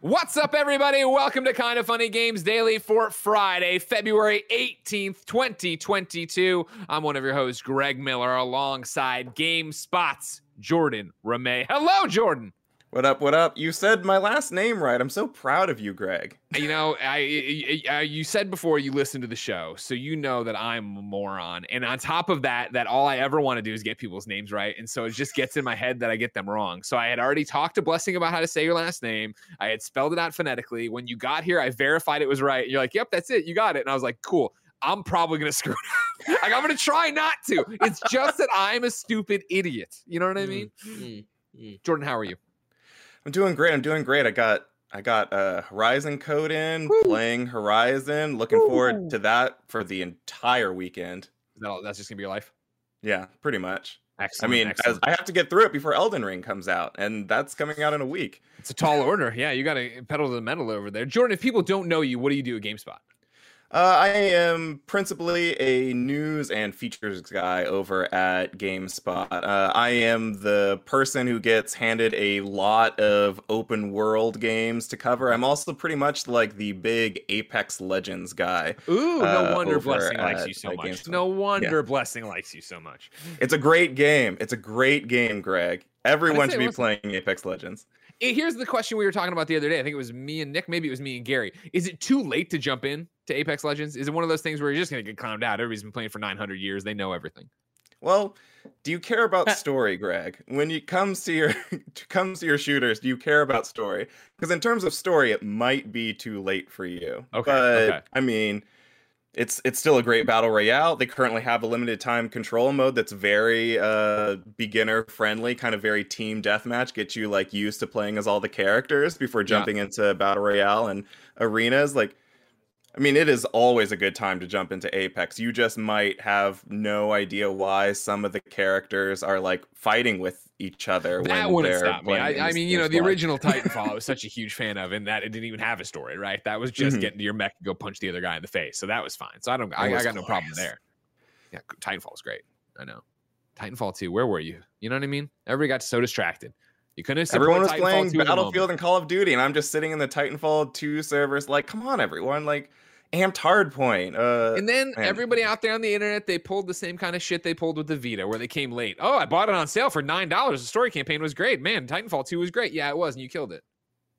What's up, everybody? Welcome to Kind of Funny Games Daily for Friday, February 18th, 2022. I'm one of your hosts, Greg Miller, alongside GameSpot's, Jordan Ramée. Hello, Jordan. What up? What up? You said my last name right. I'm so proud of you, Greg. You know, I, I, I, you said before you listened to the show, so you know that I'm a moron. And on top of that, that all I ever want to do is get people's names right, and so it just gets in my head that I get them wrong. So I had already talked to Blessing about how to say your last name. I had spelled it out phonetically. When you got here, I verified it was right. And you're like, "Yep, that's it. You got it." And I was like, "Cool." I'm probably gonna screw it up. like I'm gonna try not to. It's just that I'm a stupid idiot. You know what I mean? Mm, mm, Jordan, how are you? I'm doing great. I'm doing great. I got I got uh, Horizon code in, Woo. playing Horizon. Looking Woo. forward to that for the entire weekend. No, that's just gonna be your life. Yeah, pretty much. Excellent. I mean, excellent. I have to get through it before Elden Ring comes out, and that's coming out in a week. It's a tall order. Yeah, you got to pedal to the metal over there. Jordan, if people don't know you, what do you do at GameSpot? Uh, I am principally a news and features guy over at GameSpot. Uh, I am the person who gets handed a lot of open world games to cover. I'm also pretty much like the big Apex Legends guy. Ooh, no uh, wonder Blessing likes you so much. GameSpot. No wonder yeah. Blessing likes you so much. It's a great game. It's a great game, Greg. Everyone should be playing Apex Legends. Here's the question we were talking about the other day. I think it was me and Nick. Maybe it was me and Gary. Is it too late to jump in to Apex Legends? Is it one of those things where you're just going to get clowned out? Everybody's been playing for 900 years. They know everything. Well, do you care about story, Greg? When it comes to your comes to your shooters, do you care about story? Because in terms of story, it might be too late for you. Okay. But okay. I mean, it's it's still a great battle royale. They currently have a limited time control mode that's very uh, beginner friendly, kind of very team deathmatch. Get you like used to playing as all the characters before jumping yeah. into battle royale and arenas. Like I mean, it is always a good time to jump into Apex. You just might have no idea why some of the characters are like fighting with each other. That wouldn't stop me. I, I mean, you know, the original Titanfall I was such a huge fan of, and that it didn't even have a story, right? That was just mm-hmm. getting to your mech and go punch the other guy in the face. So that was fine. So I don't, I, I, got glorious. no problem there. Yeah, Titanfall was great. I know. Titanfall 2, where were you? You know what I mean? Everybody got so distracted. You couldn't. Everyone was playing Battlefield and Call of Duty, and I'm just sitting in the Titanfall 2 servers, like, come on, everyone, like amped hardpoint. Uh, and then man. everybody out there on the internet, they pulled the same kind of shit they pulled with the Vita, where they came late. Oh, I bought it on sale for nine dollars. The story campaign was great, man. Titanfall two was great. Yeah, it was, and you killed it.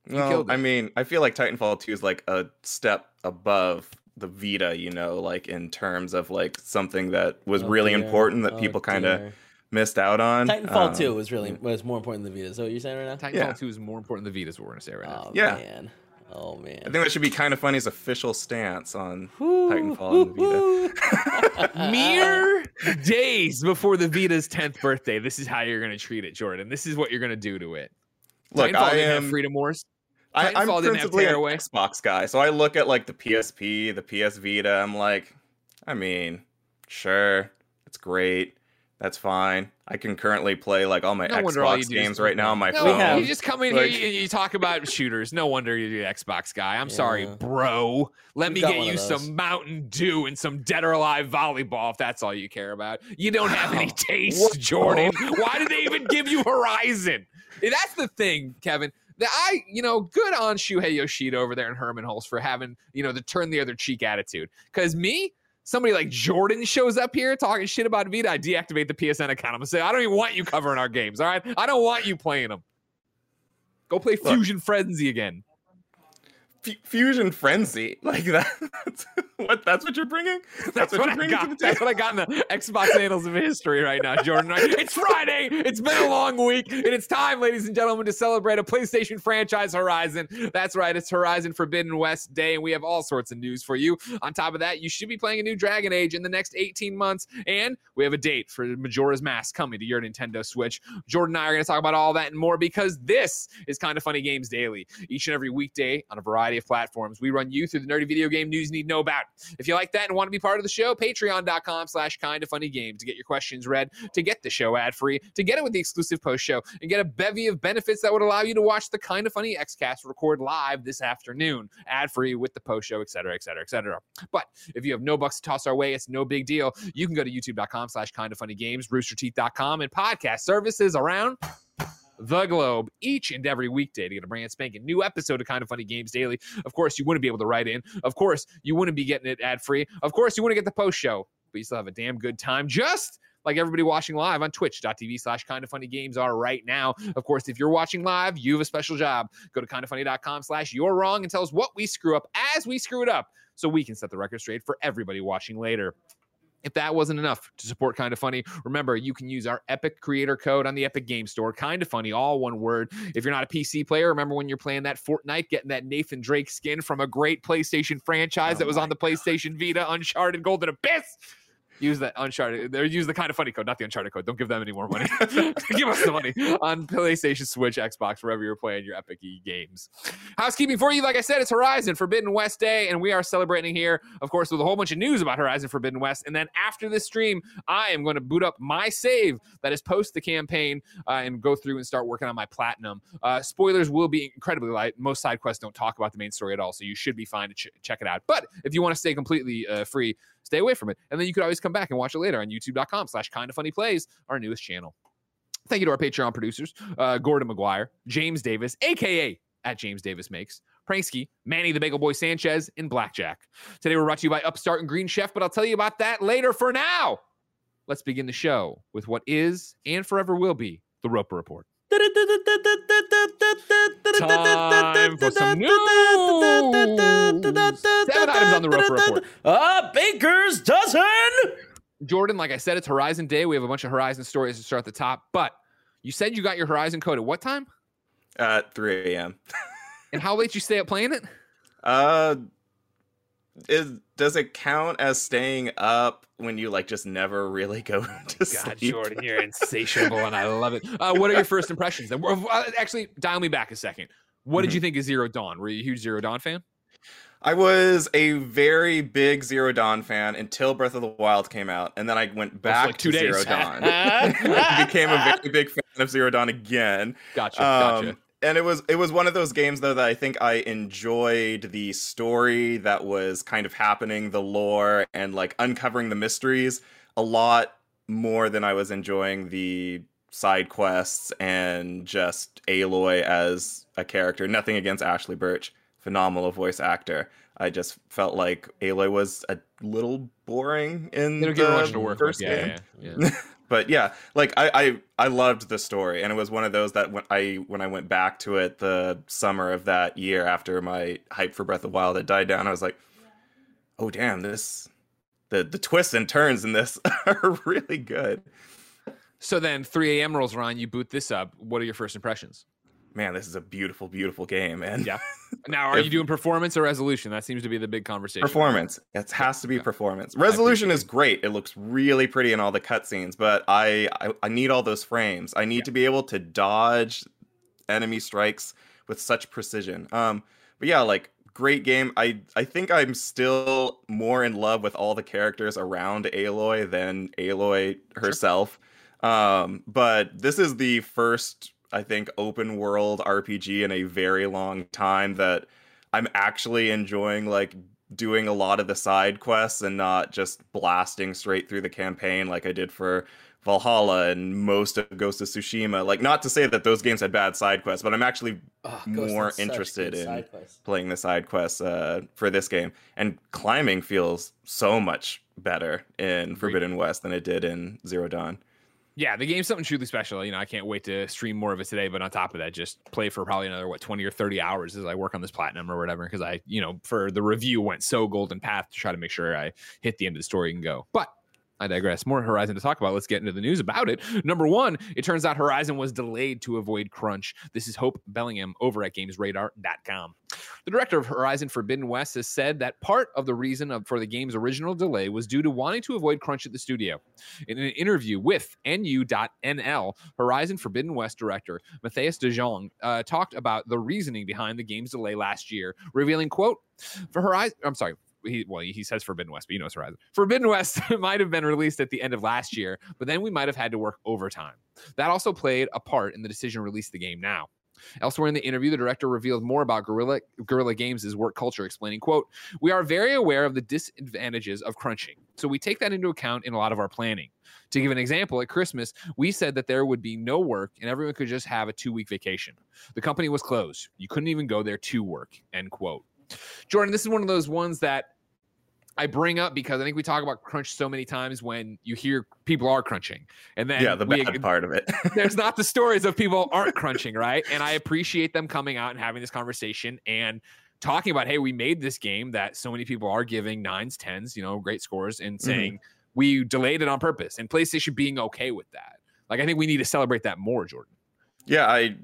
You well, killed it. I mean, I feel like Titanfall two is like a step above the Vita, you know, like in terms of like something that was oh, really dear. important that oh, people kind of missed out on. Titanfall um, 2 was really was more important than the Vita. So what you're saying right now? Titanfall yeah. 2 is more important than the Vita is what we're gonna say right now. Oh, yeah. Man. Oh man. I think that should be kind of funny. funny's official stance on Titanfall and the Vita. Mere days before the Vita's 10th birthday, this is how you're going to treat it, Jordan. This is what you're going to do to it. Look, Titanfall I am Freedom Wars. I, am principally an Xbox guy, so I look at like the PSP, the PS Vita. I'm like, I mean, sure, it's great. That's fine. I can currently play like all my no Xbox all games right now on my no, phone. You just come in like, here and you talk about shooters. No wonder you're the Xbox guy. I'm yeah. sorry, bro. Let We've me get you some Mountain Dew and some Dead or Alive volleyball if that's all you care about. You don't have any taste, Jordan. Why did they even give you Horizon? That's the thing, Kevin. That I, you know, good on Shuhei Yoshida over there in Hermen Hulst for having, you know, the turn the other cheek attitude. Because me, somebody like Jordan shows up here talking shit about Vita, I deactivate the PSN account. I'm gonna say, I don't even want you covering our games. All right, I don't want you playing them. Go play Fusion Look, Frenzy again. F- Fusion Frenzy, like that. What? That's what you're bringing? That's, that's what, what I got. That's what I got in the Xbox annals of history right now, Jordan. It's Friday. It's been a long week, and it's time, ladies and gentlemen, to celebrate a PlayStation franchise Horizon. That's right. It's Horizon Forbidden West Day, and we have all sorts of news for you. On top of that, you should be playing a new Dragon Age in the next 18 months, and we have a date for Majora's Mask coming to your Nintendo Switch. Jordan and I are going to talk about all that and more because this is kind of funny games daily. Each and every weekday on a variety of platforms, we run you through the nerdy video game news you need to know about. If you like that and want to be part of the show, patreon.com slash kind of funny game to get your questions read, to get the show ad free, to get it with the exclusive post show, and get a bevy of benefits that would allow you to watch the kind of funny Xcast record live this afternoon, ad free with the post show, etc., etc., etc. But if you have no bucks to toss our way, it's no big deal. You can go to youtube.com slash kind of funny games, roosterteeth.com, and podcast services around the globe each and every weekday to get a brand spanking new episode of Kind of Funny Games Daily. Of course, you wouldn't be able to write in. Of course, you wouldn't be getting it ad free. Of course, you wouldn't get the post show, but you still have a damn good time. Just like everybody watching live on twitch.tv slash kind of funny games are right now. Of course, if you're watching live, you have a special job. Go to kindoffunny.com slash you're wrong and tell us what we screw up as we screw it up so we can set the record straight for everybody watching later. If that wasn't enough to support Kind of Funny, remember you can use our Epic Creator Code on the Epic Game Store. Kind of Funny, all one word. If you're not a PC player, remember when you're playing that Fortnite, getting that Nathan Drake skin from a great PlayStation franchise oh that was on the PlayStation Vita, Uncharted Golden Abyss use that Uncharted. Or use the kind of funny code, not the Uncharted code. Don't give them any more money. give us the money on PlayStation, Switch, Xbox, wherever you're playing your Epic E games. Housekeeping for you, like I said, it's Horizon Forbidden West Day, and we are celebrating here, of course, with a whole bunch of news about Horizon Forbidden West. And then after this stream, I am going to boot up my save that is post the campaign uh, and go through and start working on my platinum. Uh, spoilers will be incredibly light. Most side quests don't talk about the main story at all, so you should be fine to ch- check it out. But if you want to stay completely uh, free, stay away from it. And then you could always come back and watch it later on youtube.com slash kind of funny plays, our newest channel. Thank you to our Patreon producers, uh, Gordon McGuire, James Davis, aka at James Davis Makes, Pranksy, Manny the Bagel Boy Sanchez, and Blackjack. Today we're brought to you by Upstart and Green Chef, but I'll tell you about that later. For now, let's begin the show with what is and forever will be the Roper Report. Time for some news. Seven items on the Roper Report. A baker's dozen. Jordan, like I said, it's Horizon Day. We have a bunch of Horizon stories to start at the top, but you said you got your Horizon code at what time? At 3 a.m. and how late you stay up playing it? Uh, is does it count as staying up when you like just never really go to God, sleep? Jordan, you're insatiable, and I love it. Uh, what are your first impressions? Uh, actually, dial me back a second. What did mm-hmm. you think of Zero Dawn? Were you a huge Zero Dawn fan? I was a very big Zero Dawn fan until Breath of the Wild came out, and then I went back like to days. Zero Dawn. became a very big fan of Zero Dawn again. Gotcha. Um, gotcha and it was it was one of those games though that I think I enjoyed the story that was kind of happening, the lore, and like uncovering the mysteries a lot more than I was enjoying the side quests and just Aloy as a character. Nothing against Ashly Burch, phenomenal voice actor. I just felt like Aloy was a little boring in the first game. Yeah, yeah, yeah. but yeah, like I, I I loved the story, and it was one of those that when I when I went back to it the summer of that year after my hype for Breath of Wild had died down, I was like, oh damn, this the the twists and turns in this are really good. So then 3 a.m. rolls around, you boot this up. What are your first impressions? Man, this is a beautiful, beautiful game. And yeah. Now, are if, you doing performance or resolution? That seems to be the big conversation. Performance. It has to be yeah. performance. Resolution is great. It looks really pretty in all the cutscenes, but I, I, I need all those frames. I need yeah. to be able to dodge enemy strikes with such precision. Um, but yeah, like great game. I I think I'm still more in love with all the characters around Aloy than Aloy herself. Sure. Um, but this is the first I think, open world RPG in a very long time that I'm actually enjoying like doing a lot of the side quests and not just blasting straight through the campaign like I did for Valhalla and most of Ghost of Tsushima. Like, not to say that those games had bad side quests, but I'm actually oh, more interested in playing the side quests uh, for this game. And climbing feels so much better in Forbidden West than it did in Zero Dawn. Yeah, the game's something truly special. You know, I can't wait to stream more of it today. But on top of that, just play for probably another what twenty or thirty hours as I work on this platinum or whatever. Because I, you know, for the review went so golden path to try to make sure I hit the end of the story and go. But I digress. More Horizon to talk about. Let's get into the news about it. Number one, it turns out Horizon was delayed to avoid crunch. This is Hope Bellingham over at GamesRadar.com. The director of Horizon Forbidden West has said that part of the reason of, for the game's original delay was due to wanting to avoid crunch at the studio. In an interview with NU.NL, Horizon Forbidden West director Matthias de Jong uh, talked about the reasoning behind the game's delay last year, revealing, quote, for Horizon, I'm sorry, he well he says Forbidden West, but you know it's Horizon. Forbidden West might have been released at the end of last year, but then we might have had to work overtime. That also played a part in the decision to release the game now. Elsewhere in the interview, the director revealed more about Guerrilla, Guerrilla Games' work culture, explaining, quote, We are very aware of the disadvantages of crunching, so we take that into account in a lot of our planning. To give an example, at Christmas, we said that there would be no work and everyone could just have a two week vacation. The company was closed. You couldn't even go there to work, end quote. Jordan, this is one of those ones that I bring up because I think we talk about crunch so many times when you hear people are crunching, and then yeah, the we, bad part of it. there's not the stories of people aren't crunching, right? And I appreciate them coming out and having this conversation and talking about, hey, we made this game that so many people are giving nines, tens, you know, great scores, and mm-hmm. saying mm-hmm. we delayed it on purpose, and PlayStation being okay with that. Like, I think we need to celebrate that more, Jordan. Yeah, I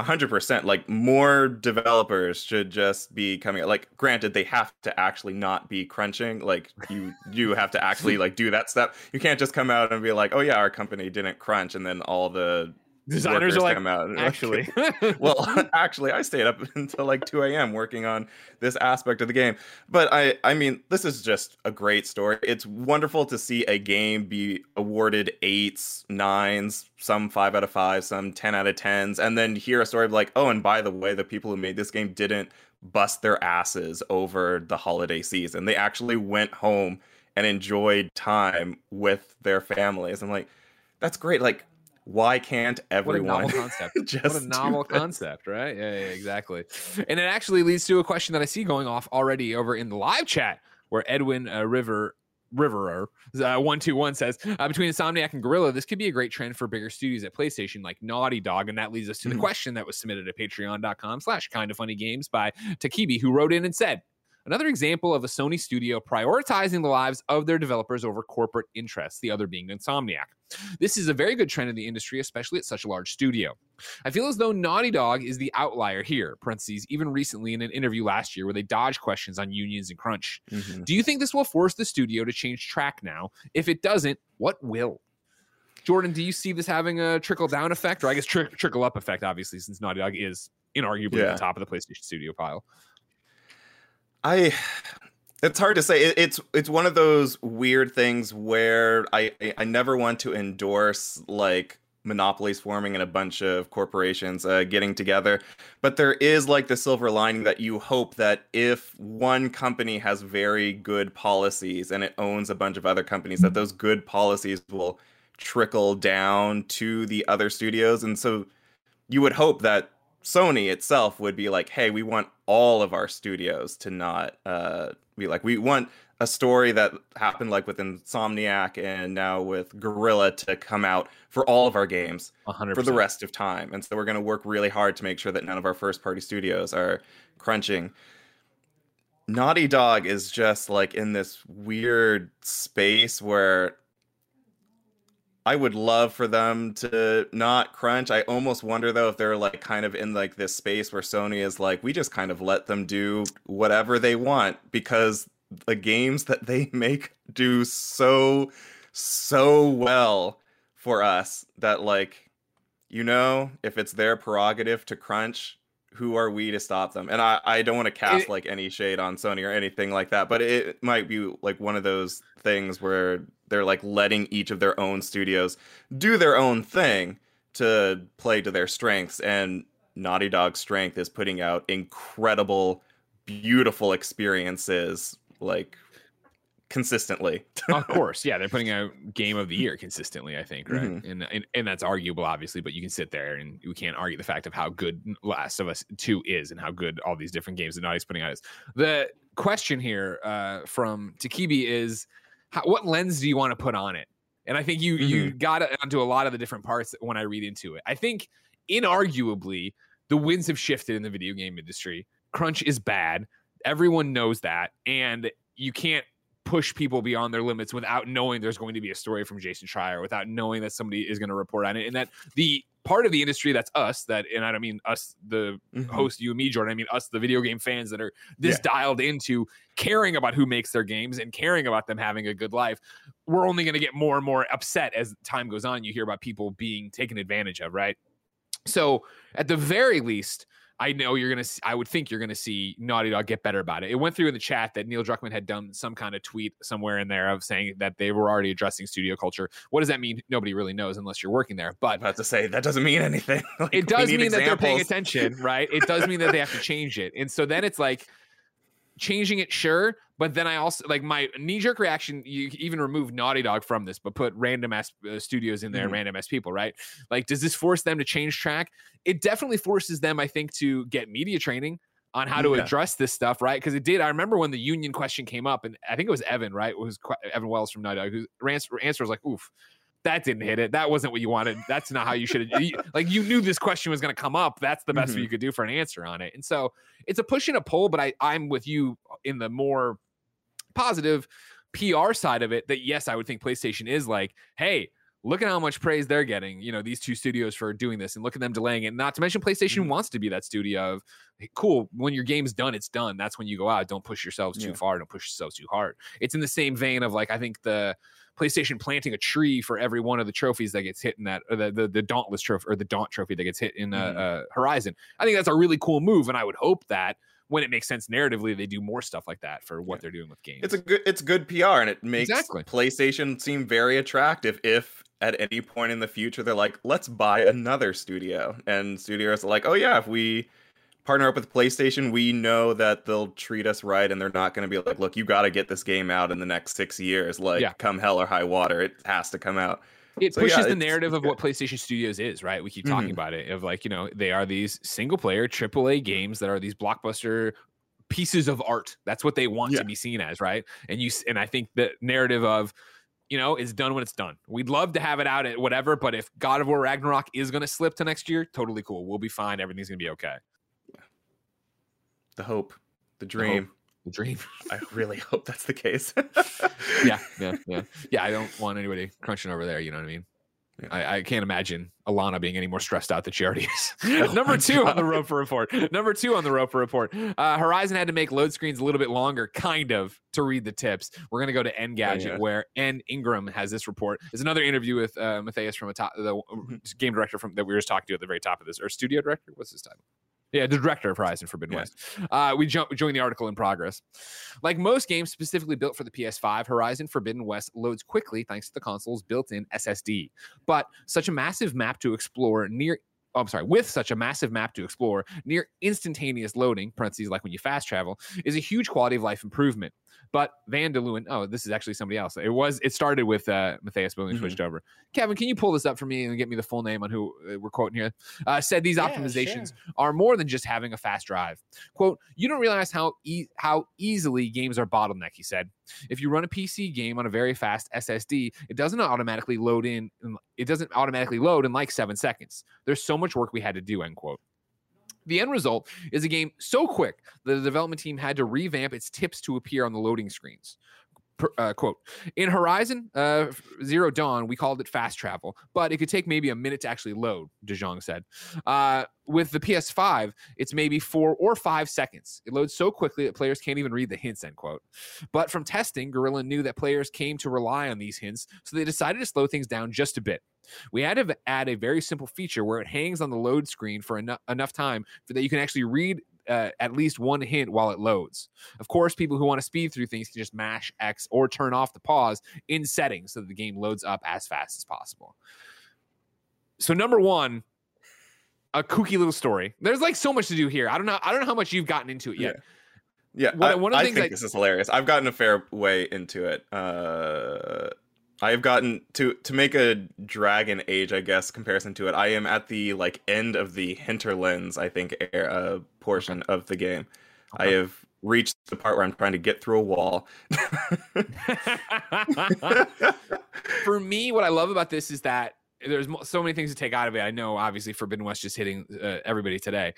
hundred percent. Like more developers should just be coming. Like, granted, they have to actually not be crunching. Like, you you have to actually like do that step. You can't just come out and be like, "Oh yeah, our company didn't crunch," and then all the designers are like, out actually, well, actually, I stayed up until like 2 a.m. working on this aspect of the game. But I, I mean, this is just a great story. It's wonderful to see a game be awarded eights, nines, some five out of five, some 10 out of tens, and then hear a story of like, oh, and by the way, the people who made this game didn't bust their asses over the holiday season. They actually went home and enjoyed time with their families. I'm like, that's great. Like why can't everyone what a novel concept. Just what a novel concept right? Yeah, yeah exactly. And it actually leads to a question that i see going off already over in the live chat where edwin uh, river Riverer uh, one two one says uh, between Insomniac and Guerrilla, this could be a great trend for bigger studios at PlayStation like Naughty Dog, and that leads us to the mm. question that was submitted at Patreon.com/slash Kind of Funny Games by Takibi, who wrote in and said, Another example of a Sony studio prioritizing the lives of their developers over corporate interests, the other being Insomniac. This is a very good trend in the industry, especially at such a large studio. I feel as though Naughty Dog is the outlier here, parentheses, even recently in an interview last year where they dodged questions on unions and crunch. Mm-hmm. Do you think this will force the studio to change track now? If it doesn't, what will? Jordan, do you see this having a trickle down effect, or I guess tri- trickle up effect, obviously, since Naughty Dog is inarguably yeah. the top of the PlayStation Studio pile? I it's hard to say. It, it's it's one of those weird things where I I never want to endorse like monopolies forming and a bunch of corporations uh, getting together. But there is like the silver lining that you hope that if one company has very good policies and it owns a bunch of other companies, that those good policies will trickle down to the other studios. And so you would hope that Sony itself would be like, hey, we want all of our studios to not uh, be like, we want a story that happened like with Insomniac and now with Guerrilla to come out for all of our games 100%. for the rest of time. And so we're going to work really hard to make sure that none of our first party studios are crunching. Naughty Dog is just like in this weird space where I would love for them to not crunch. I almost wonder though if they're like kind of in like this space where Sony is like, we just kind of let them do whatever they want because the games that they make do so so well for us that like you know if it's their prerogative to crunch who are we to stop them? And i i don't want to cast it, like any shade on sony or anything like that but it might be like one of those things where they're like letting each of their own studios do their own thing to play to their strengths and Naughty Dog's strength is putting out incredible beautiful experiences like consistently. of course, yeah, they're putting out game of the year consistently. I think, right, mm-hmm. and, and and that's arguable, obviously, but you can sit there and we can't argue the fact of how good Last of Us Two is and how good all these different games that Naughty's putting out is. The question here uh, from Takibi is how, what lens do you want to put on it? And I think you mm-hmm. you got onto a lot of the different parts when I read into it. I think inarguably the winds have shifted in the video game industry. Crunch is bad. Everyone knows that. And you can't push people beyond their limits without knowing there's going to be a story from Jason Schreier, without knowing that somebody is going to report on it, and that the part of the industry that's us that and i don't mean us the mm-hmm. host you and me jordan i mean us the video game fans that are this yeah. dialed into caring about who makes their games and caring about them having a good life we're only going to get more and more upset as time goes on you hear about people being taken advantage of right so at the very least I know you're gonna. I would think you're gonna see Naughty Dog get better about it. It went through in the chat that Neil Druckmann had done some kind of tweet somewhere in there of saying that they were already addressing studio culture. What does that mean? Nobody really knows unless you're working there. But I about to say that doesn't mean anything. like, it does mean examples. that they're paying attention, right? It does mean that they have to change it, and so then it's like changing it, sure. But then I also like my knee jerk reaction. You even remove Naughty Dog from this, but put random ass uh, studios in there, mm-hmm. random ass people, right? Like, does this force them to change track? It definitely forces them, I think, to get media training on how to yeah. address this stuff, right? Because it did. I remember when the union question came up, and I think it was Evan, right? It was Evan Wells from Naughty Dog, whose answer was like, "Oof." That didn't hit it. That wasn't what you wanted. That's not how you should have. like you knew this question was going to come up. That's the best mm-hmm. you could do for an answer on it. And so it's a push and a pull. But I I'm with you in the more positive PR side of it. That yes, I would think PlayStation is like, hey, look at how much praise they're getting. You know, these two studios for doing this, and look at them delaying it. Not to mention, PlayStation mm-hmm. wants to be that studio of hey, cool. When your game's done, it's done. That's when you go out. Don't push yourselves too yeah. far. Don't push yourselves too hard. It's in the same vein of like I think the PlayStation planting a tree for every one of the trophies that gets hit in that, the, the, the Dauntless trophy or the Daunt trophy that gets hit in uh, mm-hmm. uh, Horizon. I think that's a really cool move, and I would hope that when it makes sense narratively, they do more stuff like that for what yeah. they're doing with games. It's a good, it's good PR, and it makes exactly. PlayStation seem very attractive. If at any point in the future they're like, let's buy another studio, and studios are like, oh yeah, if we partner up with PlayStation, we know that they'll treat us right and they're not going to be like, look, you got to get this game out in the next six years. Like, yeah. come hell or high water, it has to come out. It so, pushes yeah, the narrative of what PlayStation Studios is, right? We keep talking mm-hmm. about it of like, you know, they are these single player AAA games that are these blockbuster pieces of art. That's what they want yeah. to be seen as, right? And you, and I think the narrative of, you know, is done when it's done. We'd love to have it out at whatever, but if God of War Ragnarok is going to slip to next year, totally cool. We'll be fine. Everything's going to be okay the hope, the dream. The, the dream. I really hope that's the case. yeah, yeah, yeah, yeah. I don't want anybody crunching over there. You know what I mean? Yeah. I, I, can't imagine Alana being any more stressed out than she already is. oh Number two God. on the Roper report. Number two on the Roper report. Uh, Horizon had to make load screens a little bit longer, kind of, to read the tips. We're going to go to Engadget, yeah, yeah. where N Ingraham has this report. There's another interview with uh, Matthias from a top, the mm-hmm. game director from that we were just talking to at the very top of this, or studio director. What's his title? Yeah, the director of Horizon Forbidden yeah. West. Uh, we jump, join the article in progress. Like most games specifically built for the PS5, Horizon Forbidden West loads quickly thanks to the console's built-in SSD. But such a massive map to explore near oh, I'm sorry, with such a massive map to explore, near instantaneous loading, parentheses like when you fast travel, is a huge quality of life improvement. But Van der Leeuwen, oh, this is actually somebody else. It was it started with uh, Matthias Billing mm-hmm. switched over. Kevin, can you pull this up for me and get me the full name on who uh, we're quoting here? Uh, said these yeah, optimizations sure. are more than just having a fast drive. Quote: You don't realize how e- how easily games are bottleneck. He said, if you run a PC game on a very fast SSD, it doesn't automatically load in. It doesn't automatically load in like seven seconds. There's so much work we had to do. End quote. The end result is a game so quick that the development team had to revamp its tips to appear on the loading screens. Uh, quote in horizon uh, zero dawn we called it fast travel but it could take maybe a minute to actually load de Jong said. Uh, with the ps5 it's maybe four or five seconds. It loads so quickly that players can't even read the hints end quote. But from testing Guerrilla knew that players came to rely on these hints so they decided to slow things down just a bit we had to add a very simple feature where it hangs on the load screen for enough, enough time for that you can actually read uh, at least one hint while it loads. Of course, people who want to speed through things can just mash X or turn off the pause in settings so that the game loads up as fast as possible. So, number one, a kooky little story. There's like so much to do here. I don't know. I don't know how much you've gotten into it yet. Yeah. Yeah, one, I, one of the I things think I, this is hilarious. I've gotten a fair way into it. Uh, I have gotten to to make a Dragon Age, I guess, comparison to it. I am at the like end of the hinterlands, I think, uh, portion of the game. Okay. I have reached the part where I'm trying to get through a wall. For me, what I love about this is that there's so many things to take out of it. I know, obviously, Forbidden West just hitting uh, everybody today.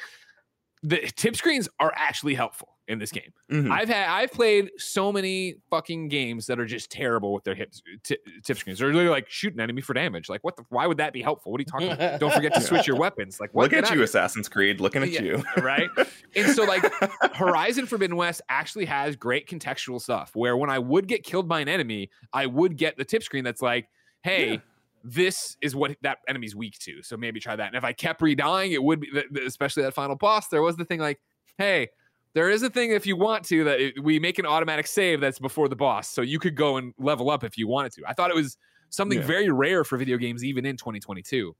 The tip screens are actually helpful in this game. Mm-hmm. I've had I've played so many fucking games that are just terrible with their hip t- tip screens. They're really like shoot an enemy for damage. Like what the? Why would that be helpful? What are you talking? about? Don't forget to switch your weapons. Like what? look at you, Assassin's Creed. Looking at yeah, you, right? And so like Horizon Forbidden West actually has great contextual stuff. Where when I would get killed by an enemy, I would get the tip screen that's like, hey. Yeah this is what that enemy's weak to. So maybe try that. And if I kept redying, it would be, especially that final boss. There was the thing like, hey, there is a thing if you want to that it, we make an automatic save that's before the boss, so you could go and level up if you wanted to. I thought it was something yeah. very rare for video games, even in 2022.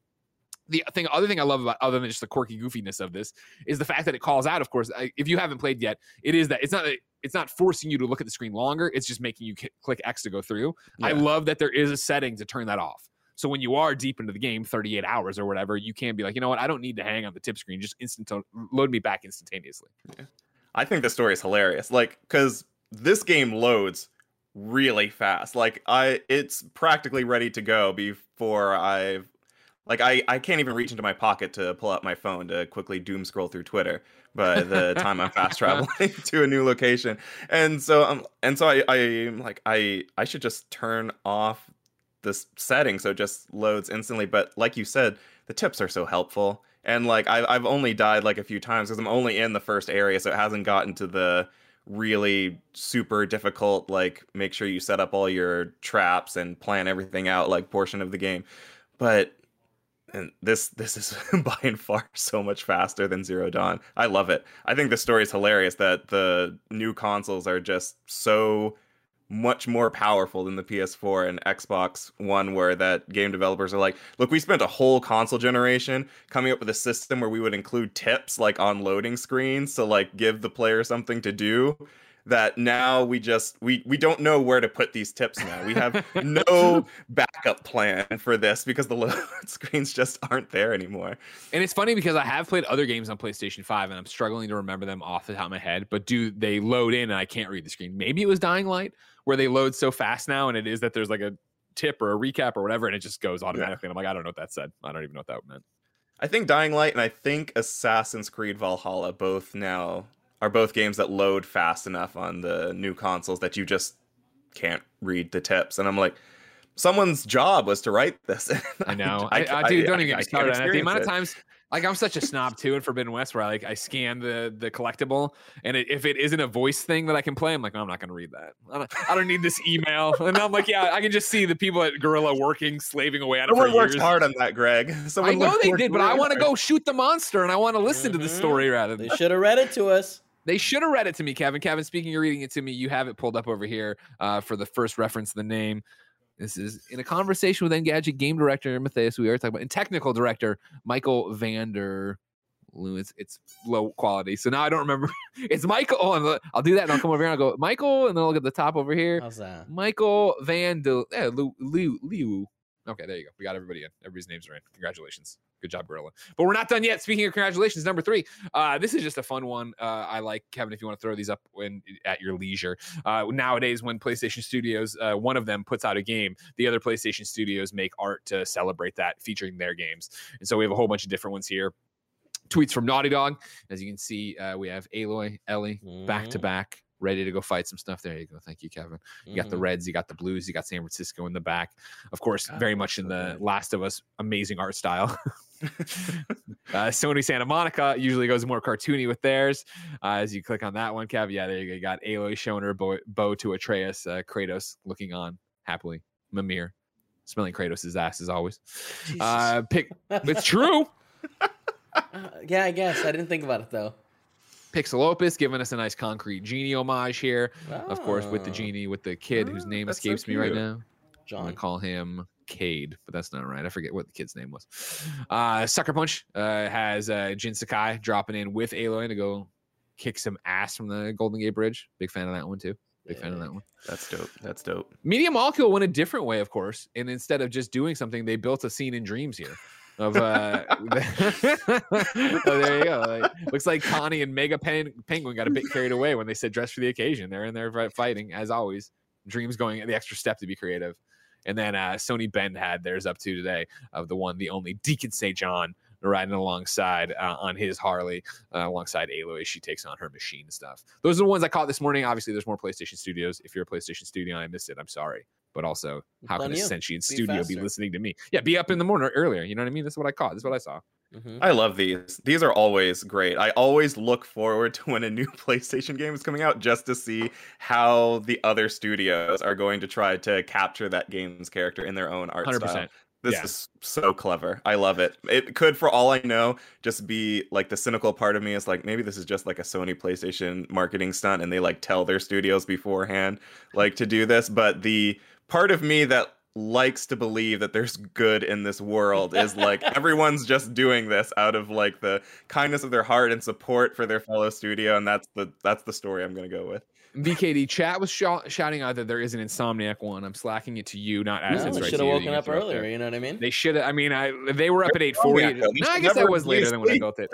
The thing, other thing I love about, other than just the quirky goofiness of this, is the fact that it calls out. Of course, if you haven't played yet, it is that it's not it's not forcing you to look at the screen longer. It's just making you click X to go through. Yeah. I love that there is a setting to turn that off. So when you are deep into the game, 38 hours or whatever, you can be like, you know what, I don't need to hang on the tip screen. Just instant load me back instantaneously. Yeah. I think the story is hilarious. Like, because this game loads really fast. Like, I it's practically ready to go before I've like I, I can't even reach into my pocket to pull out my phone to quickly doom scroll through Twitter by the time I'm fast traveling to a new location. And so I'm and so I I'm like I I should just turn off this setting so it just loads instantly. But like you said, the tips are so helpful and like I, I've only died like a few times because I'm only in the first area, so it hasn't gotten to the really super difficult like make sure you set up all your traps and plan everything out like portion of the game. But and this this is by and far so much faster than Zero Dawn. I love it. I think the story is hilarious that the new consoles are just so much more powerful than the PS4 and Xbox One, where that game developers are like, look, we spent a whole console generation coming up with a system where we would include tips like on loading screens to like give the player something to do. That now we just we we don't know where to put these tips now. We have no backup plan for this because the load screens just aren't there anymore. And it's funny because I have played other games on PlayStation 5 and I'm struggling to remember them off the top of my head, but do they load in and I can't read the screen. Maybe it was Dying Light where they load so fast now, and it is that there's like a tip or a recap or whatever, and it just goes automatically. Yeah. And I'm like, I don't know what that said. I don't even know what that meant. I think Dying Light and I think Assassin's Creed Valhalla both now are both games that load fast enough on the new consoles that you just can't read the tips. And I'm like, someone's job was to write this. I know. I, I, I, dude, don't even get me started. The amount of times like I'm such a snob too in Forbidden West where I like I scan the the collectible and it, if it isn't a voice thing that I can play, I'm like, oh, I'm not gonna read that. I don't, I don't need this email. And I'm like, yeah, I can just see the people at Guerrilla working, slaving away at it. Someone worked hard on that, Greg. Someone I know they did, but I want to go shoot the monster and I want to listen mm-hmm. to the mm-hmm. story rather. Than- they should have read it to us. They should have read it to me, Kevin. Kevin, speaking of reading it to me, you have it pulled up over here uh, for the first reference of the name. This is in a conversation with Engadget game director Matthias. We are talking about and technical director Michael Vander it's it's low quality. So now I don't remember. it's Michael. Oh, I'll do that and I'll come over here and I'll go Michael, and then I'll look at the top over here. How's that? Michael Van de yeah, Liu, Liu, Liu. Okay, there you go. We got everybody in. Everybody's names are in. Congratulations. Good job, Guerrilla. But we're not done yet. Speaking of congratulations, number three. Uh, this is just a fun one. Uh, I like Kevin. If you want to throw these up when at your leisure. Uh, nowadays, when PlayStation Studios, uh, one of them puts out a game, the other PlayStation Studios make art to celebrate that, featuring their games. And so we have a whole bunch of different ones here tweets from Naughty Dog. As you can see, uh, we have Aloy, Ellie, back to mm-hmm. back, ready to go fight some stuff. There you go. Thank you, Kevin. You mm-hmm. got the mm-hmm. Reds, you got the Blues, you got San Francisco in the back. Of course, God, very much in the Last of Us amazing art style. uh, Sony Santa Monica usually goes more cartoony with theirs. Uh, as you click on that one, Kev, yeah, there you go. You got Aloy showing her bow, to Atreus, uh, Kratos looking on happily. Mimir smelling Kratos' ass as always. Uh, pick, it's true. Uh, yeah, I guess I didn't think about it though. Pixelopus giving us a nice concrete genie homage here. Oh. Of course, with the oh. genie, with the kid whose name escapes so me right now. John. I'm gonna call him Cade, but that's not right. I forget what the kid's name was. Uh, Sucker Punch uh, has uh, Jin Sakai dropping in with Aloy to go kick some ass from the Golden Gate Bridge. Big fan of that one too. Big yeah. fan of that one. That's dope. That's dope. Media Molecule went a different way, of course, and instead of just doing something, they built a scene in Dreams here. of uh oh, there you go like, looks like connie and mega Pen- penguin got a bit carried away when they said dress for the occasion they're in there fighting as always dreams going the extra step to be creative and then uh sony bend had theirs up to today of the one the only deacon st john riding alongside uh, on his Harley, uh, alongside Aloy she takes on her machine stuff. Those are the ones I caught this morning. Obviously, there's more PlayStation Studios. If you're a PlayStation Studio and I missed it, I'm sorry but also how can a sentient studio faster. be listening to me? Yeah, be up in the morning earlier. You know what I mean? That's what I caught. That's what I saw. Mm-hmm. I love these. These are always great. I always look forward to when a new PlayStation game is coming out just to see how the other studios are going to try to capture that game's character in their own art 100%. style. This yeah. is so clever. I love it. It could, for all I know, just be like the cynical part of me is like maybe this is just like a Sony PlayStation marketing stunt, and they like tell their studios beforehand like to do this. But the part of me that likes to believe that there's good in this world is like everyone's just doing this out of like the kindness of their heart and support for their fellow studio and that's the that's the story i'm going to go with BKD chat was sh- shouting out that there is an insomniac one. I'm slacking it to you, not as no, right should have woken up earlier. You know what I mean? They should have. I mean, I they were up at 8:40. No, I guess that was later than when I built it.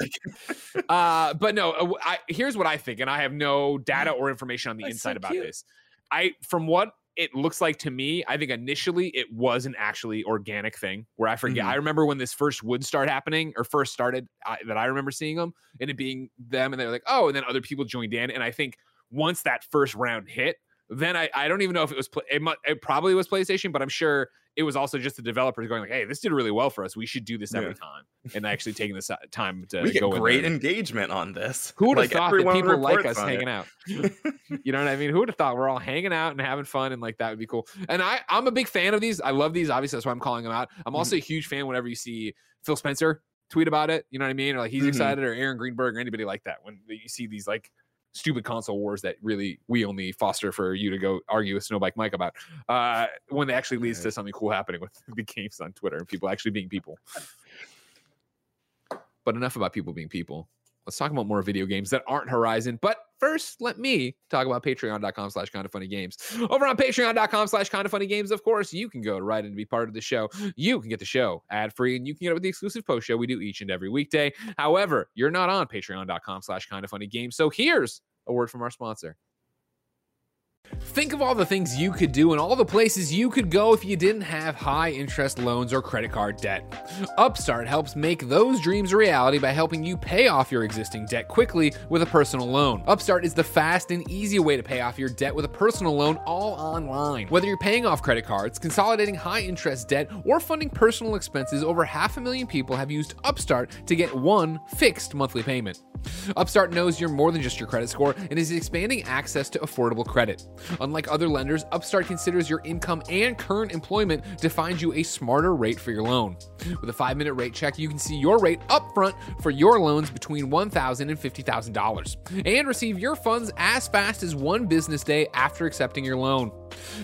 uh, but no, uh, I, here's what I think, and I have no data or information on the That's inside so about this. I, from what it looks like to me, I think initially it was an actually organic thing where I forget. Mm-hmm. I remember when this first would start happening or first started I, that I remember seeing them and it being them and they're like, oh, and then other people joined in. And I think once that first round hit, then I, I don't even know if it was it, it probably was PlayStation, but I'm sure it was also just the developers going like, "Hey, this did really well for us. We should do this every yeah. time." And actually taking this time to we get go great engagement on this. Who would have like, thought that people like us hanging it. out? you know what I mean? Who would have thought we're all hanging out and having fun and like that would be cool? And I I'm a big fan of these. I love these. Obviously, that's why I'm calling them out. I'm also mm-hmm. a huge fan whenever you see Phil Spencer tweet about it. You know what I mean? Or like he's mm-hmm. excited, or Aaron Greenberg, or anybody like that. When you see these like stupid console wars that really we only foster for you to go argue with Snowbike Mike about uh, when it actually leads to something cool happening with the games on Twitter and people actually being people. But enough about people being people. Let's talk about more video games that aren't Horizon. But first, let me talk about patreon.com slash kind of funny games. Over on patreon.com slash kind of funny games, of course, you can go to write and be part of the show. You can get the show ad free and you can get it with the exclusive post show we do each and every weekday. However, you're not on patreon.com slash kind of funny games. So here's a word from our sponsor. Think of all the things you could do and all the places you could go if you didn't have high interest loans or credit card debt. Upstart helps make those dreams a reality by helping you pay off your existing debt quickly with a personal loan. Upstart is the fast and easy way to pay off your debt with a personal loan all online. Whether you're paying off credit cards, consolidating high interest debt, or funding personal expenses, over half a million people have used Upstart to get one fixed monthly payment. Upstart knows you're more than just your credit score and is expanding access to affordable credit. Unlike other lenders, Upstart considers your income and current employment to find you a smarter rate for your loan. With a five minute rate check, you can see your rate upfront for your loans between $1,000 and $50,000 and receive your funds as fast as one business day after accepting your loan.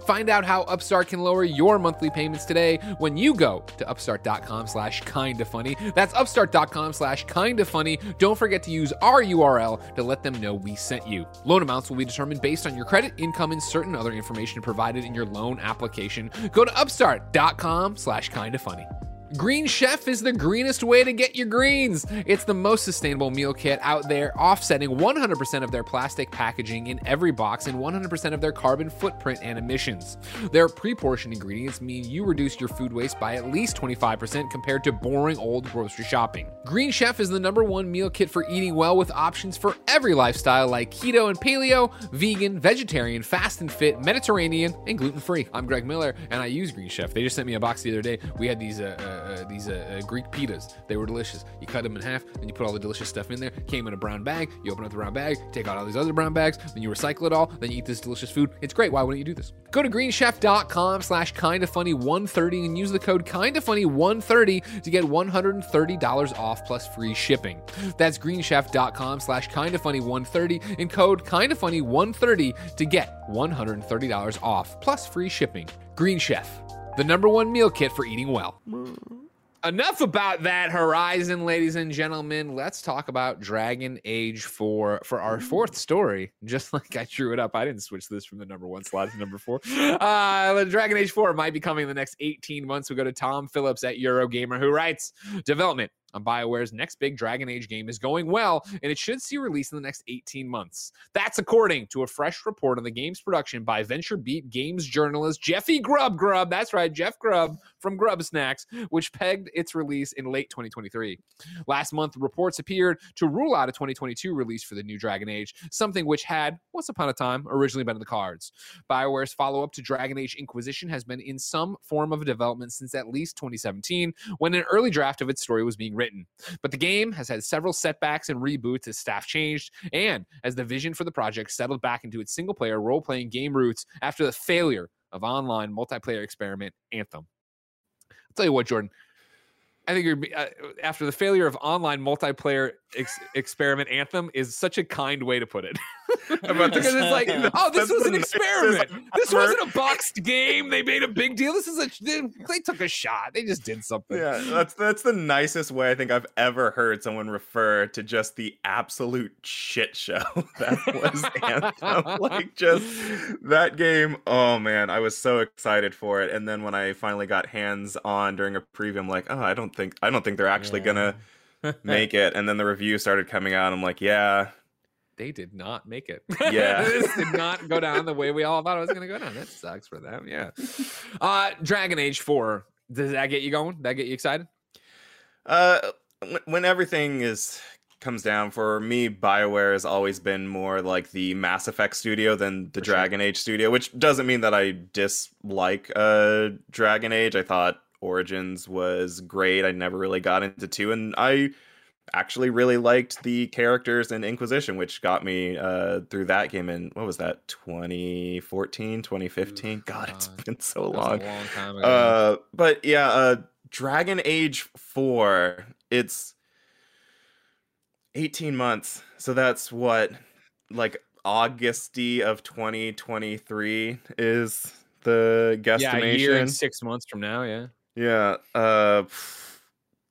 Find out how Upstart can lower your monthly payments today when you go to upstart.com slash kinda funny. That's upstart.com slash kinda funny. Don't forget to use our URL to let them know we sent you. Loan amounts will be determined based on your credit, income, and certain other information provided in your loan application. Go to upstart.com slash kinda funny. Green Chef is the greenest way to get your greens. It's the most sustainable meal kit out there, offsetting 100% of their plastic packaging in every box and 100% of their carbon footprint and emissions. Their pre portioned ingredients mean you reduce your food waste by at least 25% compared to boring old grocery shopping. Green Chef is the number one meal kit for eating well with options for every lifestyle like keto and paleo, vegan, vegetarian, fast and fit, Mediterranean, and gluten free. I'm Greg Miller and I use Green Chef. They just sent me a box the other day. We had these. Uh, uh, uh, these uh, uh, Greek pitas. They were delicious. You cut them in half, and you put all the delicious stuff in there. Came in a brown bag. You open up the brown bag, take out all these other brown bags, then you recycle it all. Then you eat this delicious food. It's great. Why wouldn't you do this? Go to greenchef.com slash kindafunny130 and use the code kindafunny130 to get $130 off plus free shipping. That's greenchef.com slash kindafunny130 and code kindafunny130 to get $130 off plus free shipping. Green Chef, the number one meal kit for eating well. enough about that horizon ladies and gentlemen. Let's talk about dragon age 4 for our fourth story. Just like i drew it up. I didn't switch this from the number one slot to number four. Uh dragon age 4 might be coming in the next 18 months. We go to tom phillips at eurogamer who writes development on BioWare's next big Dragon Age game is going well, and it should see release in the next 18 months. That's according to a fresh report on the game's production by VentureBeat Games journalist Jeffy Grubb Grubb. That's right, Jeff Grubb from Grubbsnax, which pegged its release in late 2023. Last month, reports appeared to rule out a 2022 release for the new Dragon Age, something which had, once upon a time, originally been in the cards. BioWare's follow up to Dragon Age Inquisition has been in some form of development since at least 2017, when an early draft of its story was being written. But the game has had several setbacks and reboots as staff changed, and as the vision for the project settled back into its single player role playing game roots after the failure of online multiplayer experiment Anthem. I'll tell you what, Jordan. I think you're uh, after the failure of online multiplayer ex- experiment Anthem is such a kind way to put it. because it's like, oh, this was an experiment. This wasn't a boxed game. They made a big deal. This is a they, they took a shot. They just did something. Yeah, that's that's the nicest way I think I've ever heard someone refer to just the absolute shit show that was Anthem. like just that game. Oh man, I was so excited for it. And then when I finally got hands on during a preview, I'm like, oh, I don't think I don't think they're actually yeah. gonna make it. And then the review started coming out. I'm like, yeah, they did not make it. Yeah. this did not go down the way we all thought it was going to go down. That sucks for them. Yeah. Uh, Dragon Age 4. Does that get you going? That get you excited? Uh, when everything is comes down for me, BioWare has always been more like the Mass Effect studio than the for Dragon sure. Age studio, which doesn't mean that I dislike uh Dragon Age. I thought Origins was great. I never really got into two, and I actually really liked the characters in Inquisition, which got me uh, through that game in what was that 2014, 2015? God, it's been so long. long uh, but yeah, uh, Dragon Age 4, it's 18 months. So that's what like Augusty of 2023 is the guesstimation. Yeah, a year and 6 months from now, yeah. Yeah, uh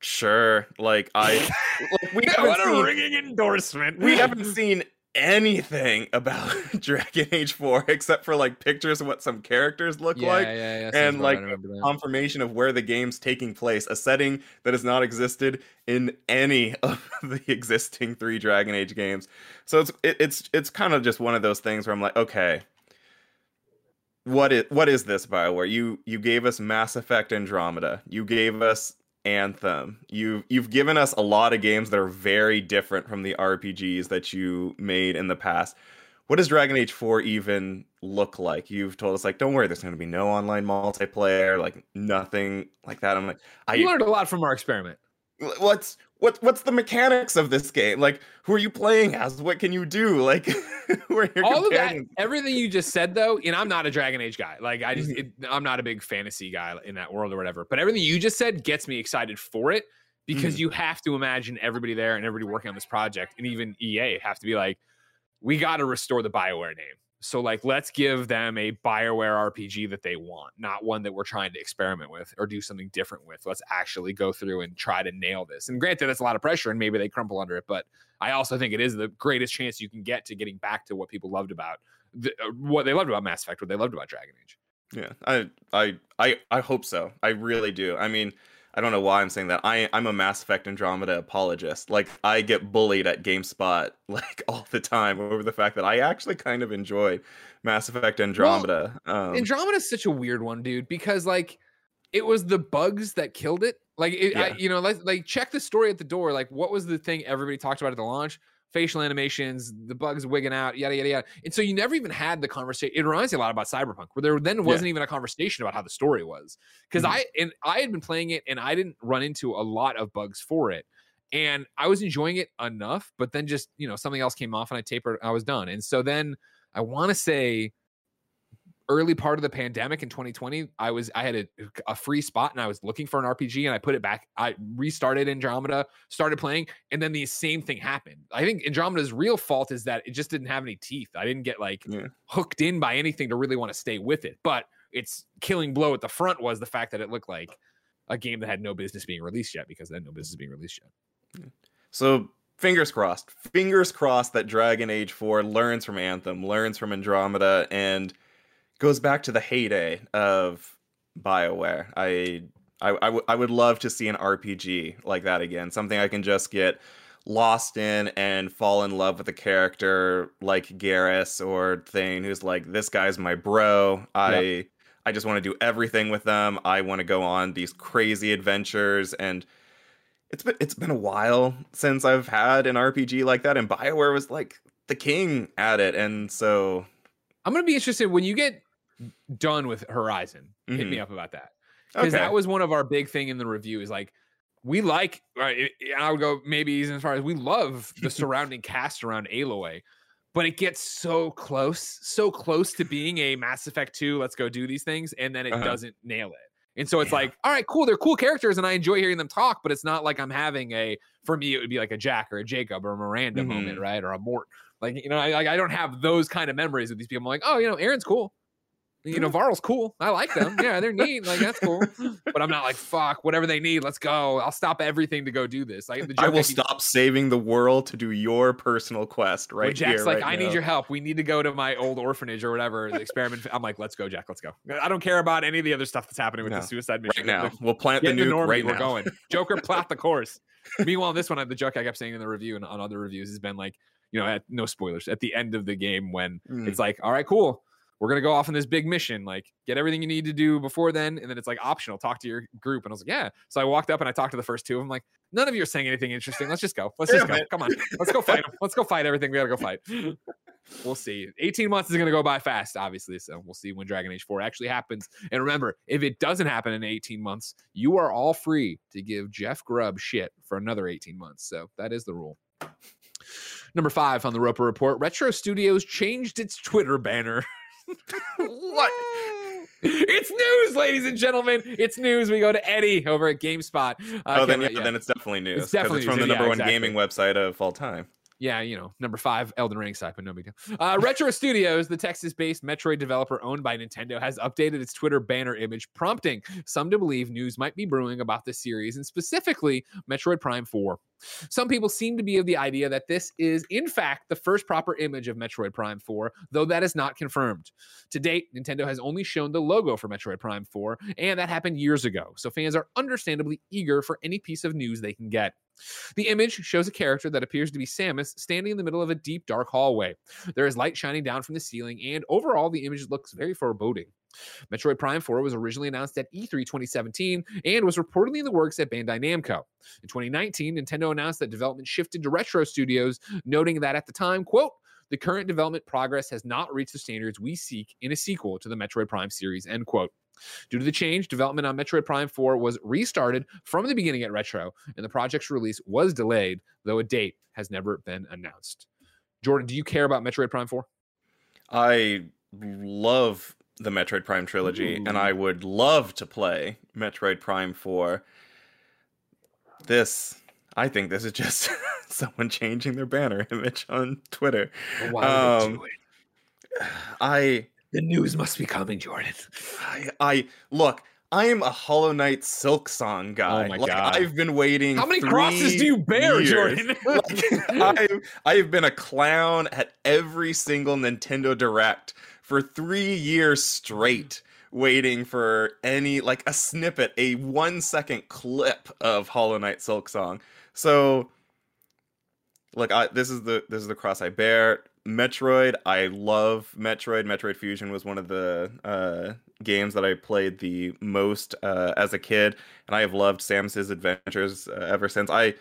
Sure. Like I like, we a seen, ringing endorsement. We haven't seen anything about Dragon Age 4 except for like pictures of what some characters look yeah, like yeah, yeah, and like confirmation of where the game's taking place, a setting that has not existed in any of the existing 3 Dragon Age games. So it's it, it's it's kind of just one of those things where I'm like, okay, what is what is this Bioware? You you gave us Mass Effect Andromeda. You gave us Anthem. You you've given us a lot of games that are very different from the RPGs that you made in the past. What does Dragon Age 4 even look like? You've told us like, don't worry, there's going to be no online multiplayer, like nothing like that. I'm like, I learned a lot from our experiment what's what what's the mechanics of this game? Like, who are you playing as? What can you do? Like, who are your all companions? of that, everything you just said though, and I'm not a Dragon Age guy. Like, I just mm-hmm. it, I'm not a big fantasy guy in that world or whatever. But everything you just said gets me excited for it because mm. you have to imagine everybody there and everybody working on this project, and even EA have to be like, we got to restore the Bioware name. So like let's give them a Bioware RPG that they want, not one that we're trying to experiment with or do something different with. Let's actually go through and try to nail this. And granted, that's a lot of pressure and maybe they crumple under it, but I also think it is the greatest chance you can get to getting back to what people loved about the, uh, what they loved about Mass Effect, what they loved about Dragon Age. Yeah, I I I I hope so. I really do. I mean, I don't know why I'm saying that. I I'm a Mass Effect Andromeda apologist. Like I get bullied at GameSpot like all the time over the fact that I actually kind of enjoy Mass Effect Andromeda. Well, um, Andromeda is such a weird one, dude, because like it was the bugs that killed it. Like it, yeah. I, you know, like like check the story at the door. Like what was the thing everybody talked about at the launch? Facial animations, the bugs wigging out, yada yada yada. And so you never even had the conversation. It reminds me a lot about Cyberpunk, where there then wasn't yeah. even a conversation about how the story was. Because mm-hmm. I and I had been playing it and I didn't run into a lot of bugs for it. And I was enjoying it enough, but then just, you know, something else came off and I tapered, I was done. And so then I want to say early part of the pandemic in 2020 i was i had a, a, free spot and i was looking for an rpg and i put it back i restarted andromeda started playing and then the same thing happened i think andromeda's real fault is that it just didn't have any teeth i didn't get like yeah. hooked in by anything to really want to stay with it but its killing blow at the front was the fact that it looked like a game that had no business being released yet because then no business being released yet. So fingers crossed. Fingers crossed that Dragon Age 4 learns from Anthem, learns from Andromeda, and goes back to the heyday of BioWare. I I, I, w- I would love to see an RPG like that again. Something I can just get lost in and fall in love with a character like Garrus or Thane, who's like, this guy's my bro. I yep. I just want to do everything with them. I want to go on these crazy adventures and it's been it's been a while since I've had an RPG like that, and Bioware was like the king at it, and so I'm gonna be interested when you get done with Horizon. Mm-hmm. Hit me mm-hmm. up about that because okay. that was one of our big thing in the review is like we like right i would go maybe even as far as we love the surrounding cast around aloy but it gets so close so close to being a mass effect 2 let's go do these things and then it uh-huh. doesn't nail it and so it's yeah. like all right cool they're cool characters and i enjoy hearing them talk but it's not like i'm having a for me it would be like a jack or a jacob or a miranda mm-hmm. moment right or a mort like you know I, I don't have those kind of memories with these people i'm like oh you know Erend's cool you know, Varl's cool. I like them. Yeah, they're neat. Like that's cool. But I'm not like fuck. Whatever they need, let's go. I'll stop everything to go do this. Like I will stop saving the world to do your personal quest. Right. Jack's here, like, right I now. need your help. We need to go to my old orphanage or whatever. The experiment. I'm like, let's go, Jack. Let's go. I don't care about any of the other stuff that's happening with no. the suicide mission. Right now, we'll plant the new. Right We're now. going. Joker, plot the course. Meanwhile, this one, the joke I kept saying in the review and on other reviews has been like, you know, at, no spoilers at the end of the game when mm. it's like, all right, cool we're gonna go off on this big mission. Like, get everything you need to do before then, and then it's like optional. Talk to your group, and I was like, yeah. So I walked up and I talked to the first two of them. Like, none of you are saying anything interesting. Let's just go. Let's just go. Come on, let's go fight them. Let's go fight everything. We gotta go fight. we'll see. 18 months is gonna go by fast, obviously. So we'll see when Dragon Age 4 actually happens. And remember, if it doesn't happen in 18 months, you are all free to give Jeff Grubb shit for another 18 months. So that is the rule. Number five on the Roper Report Retro Studios changed its Twitter banner. what? It's news, ladies and gentlemen. It's news. We go to Eddie over at GameSpot. Uh, oh, then yeah, yeah, then it's definitely news. It's definitely it's from the number yeah, one exactly. gaming website of all time yeah, you know, number five, Elden Ring side, but no big deal. Uh, Retro Studios, the Texas-based Metroid developer owned by Nintendo, has updated its Twitter banner image, prompting some to believe news might be brewing about the series and specifically Metroid Prime 4. Some people seem to be of the idea that this is, in fact, the first proper image of Metroid Prime 4, though that is not confirmed. To date, Nintendo has only shown the logo for Metroid Prime 4, and that happened years ago, so fans are understandably eager for any piece of news they can get. The image shows a character that appears to be Samus standing in the middle of a deep, dark hallway. There is light shining down from the ceiling, and overall, the image looks very foreboding. Metroid Prime 4 was originally announced at E3 2017 and was reportedly in the works at Bandai Namco. In 2019, Nintendo announced that development shifted to Retro Studios, noting that at the time, quote, the current development progress has not reached the standards we seek in a sequel to the Metroid Prime series, end quote. Due to the change, development on Metroid Prime 4 was restarted from the beginning at Retro, and the project's release was delayed, though a date has never been announced. Jordan, do you care about Metroid Prime 4? I love the Metroid Prime trilogy, Ooh. and I would love to play Metroid Prime 4. This, I think this is just someone changing their banner image on Twitter. Why um, do it? I the news must be coming, Jordan. I, I look. I am a Hollow Knight Silksong guy. Oh my like, god! I've been waiting. How many crosses do you bear, years. Jordan? like, I've I've been a clown at every single Nintendo Direct for three years straight, waiting for any like a snippet, a one second clip of Hollow Knight Silksong. So, look, I, this is the this is the cross I bear. Metroid, I love Metroid. Metroid Fusion was one of the uh, games that I played the most uh, as a kid, and I have loved Samus's adventures uh, ever since. I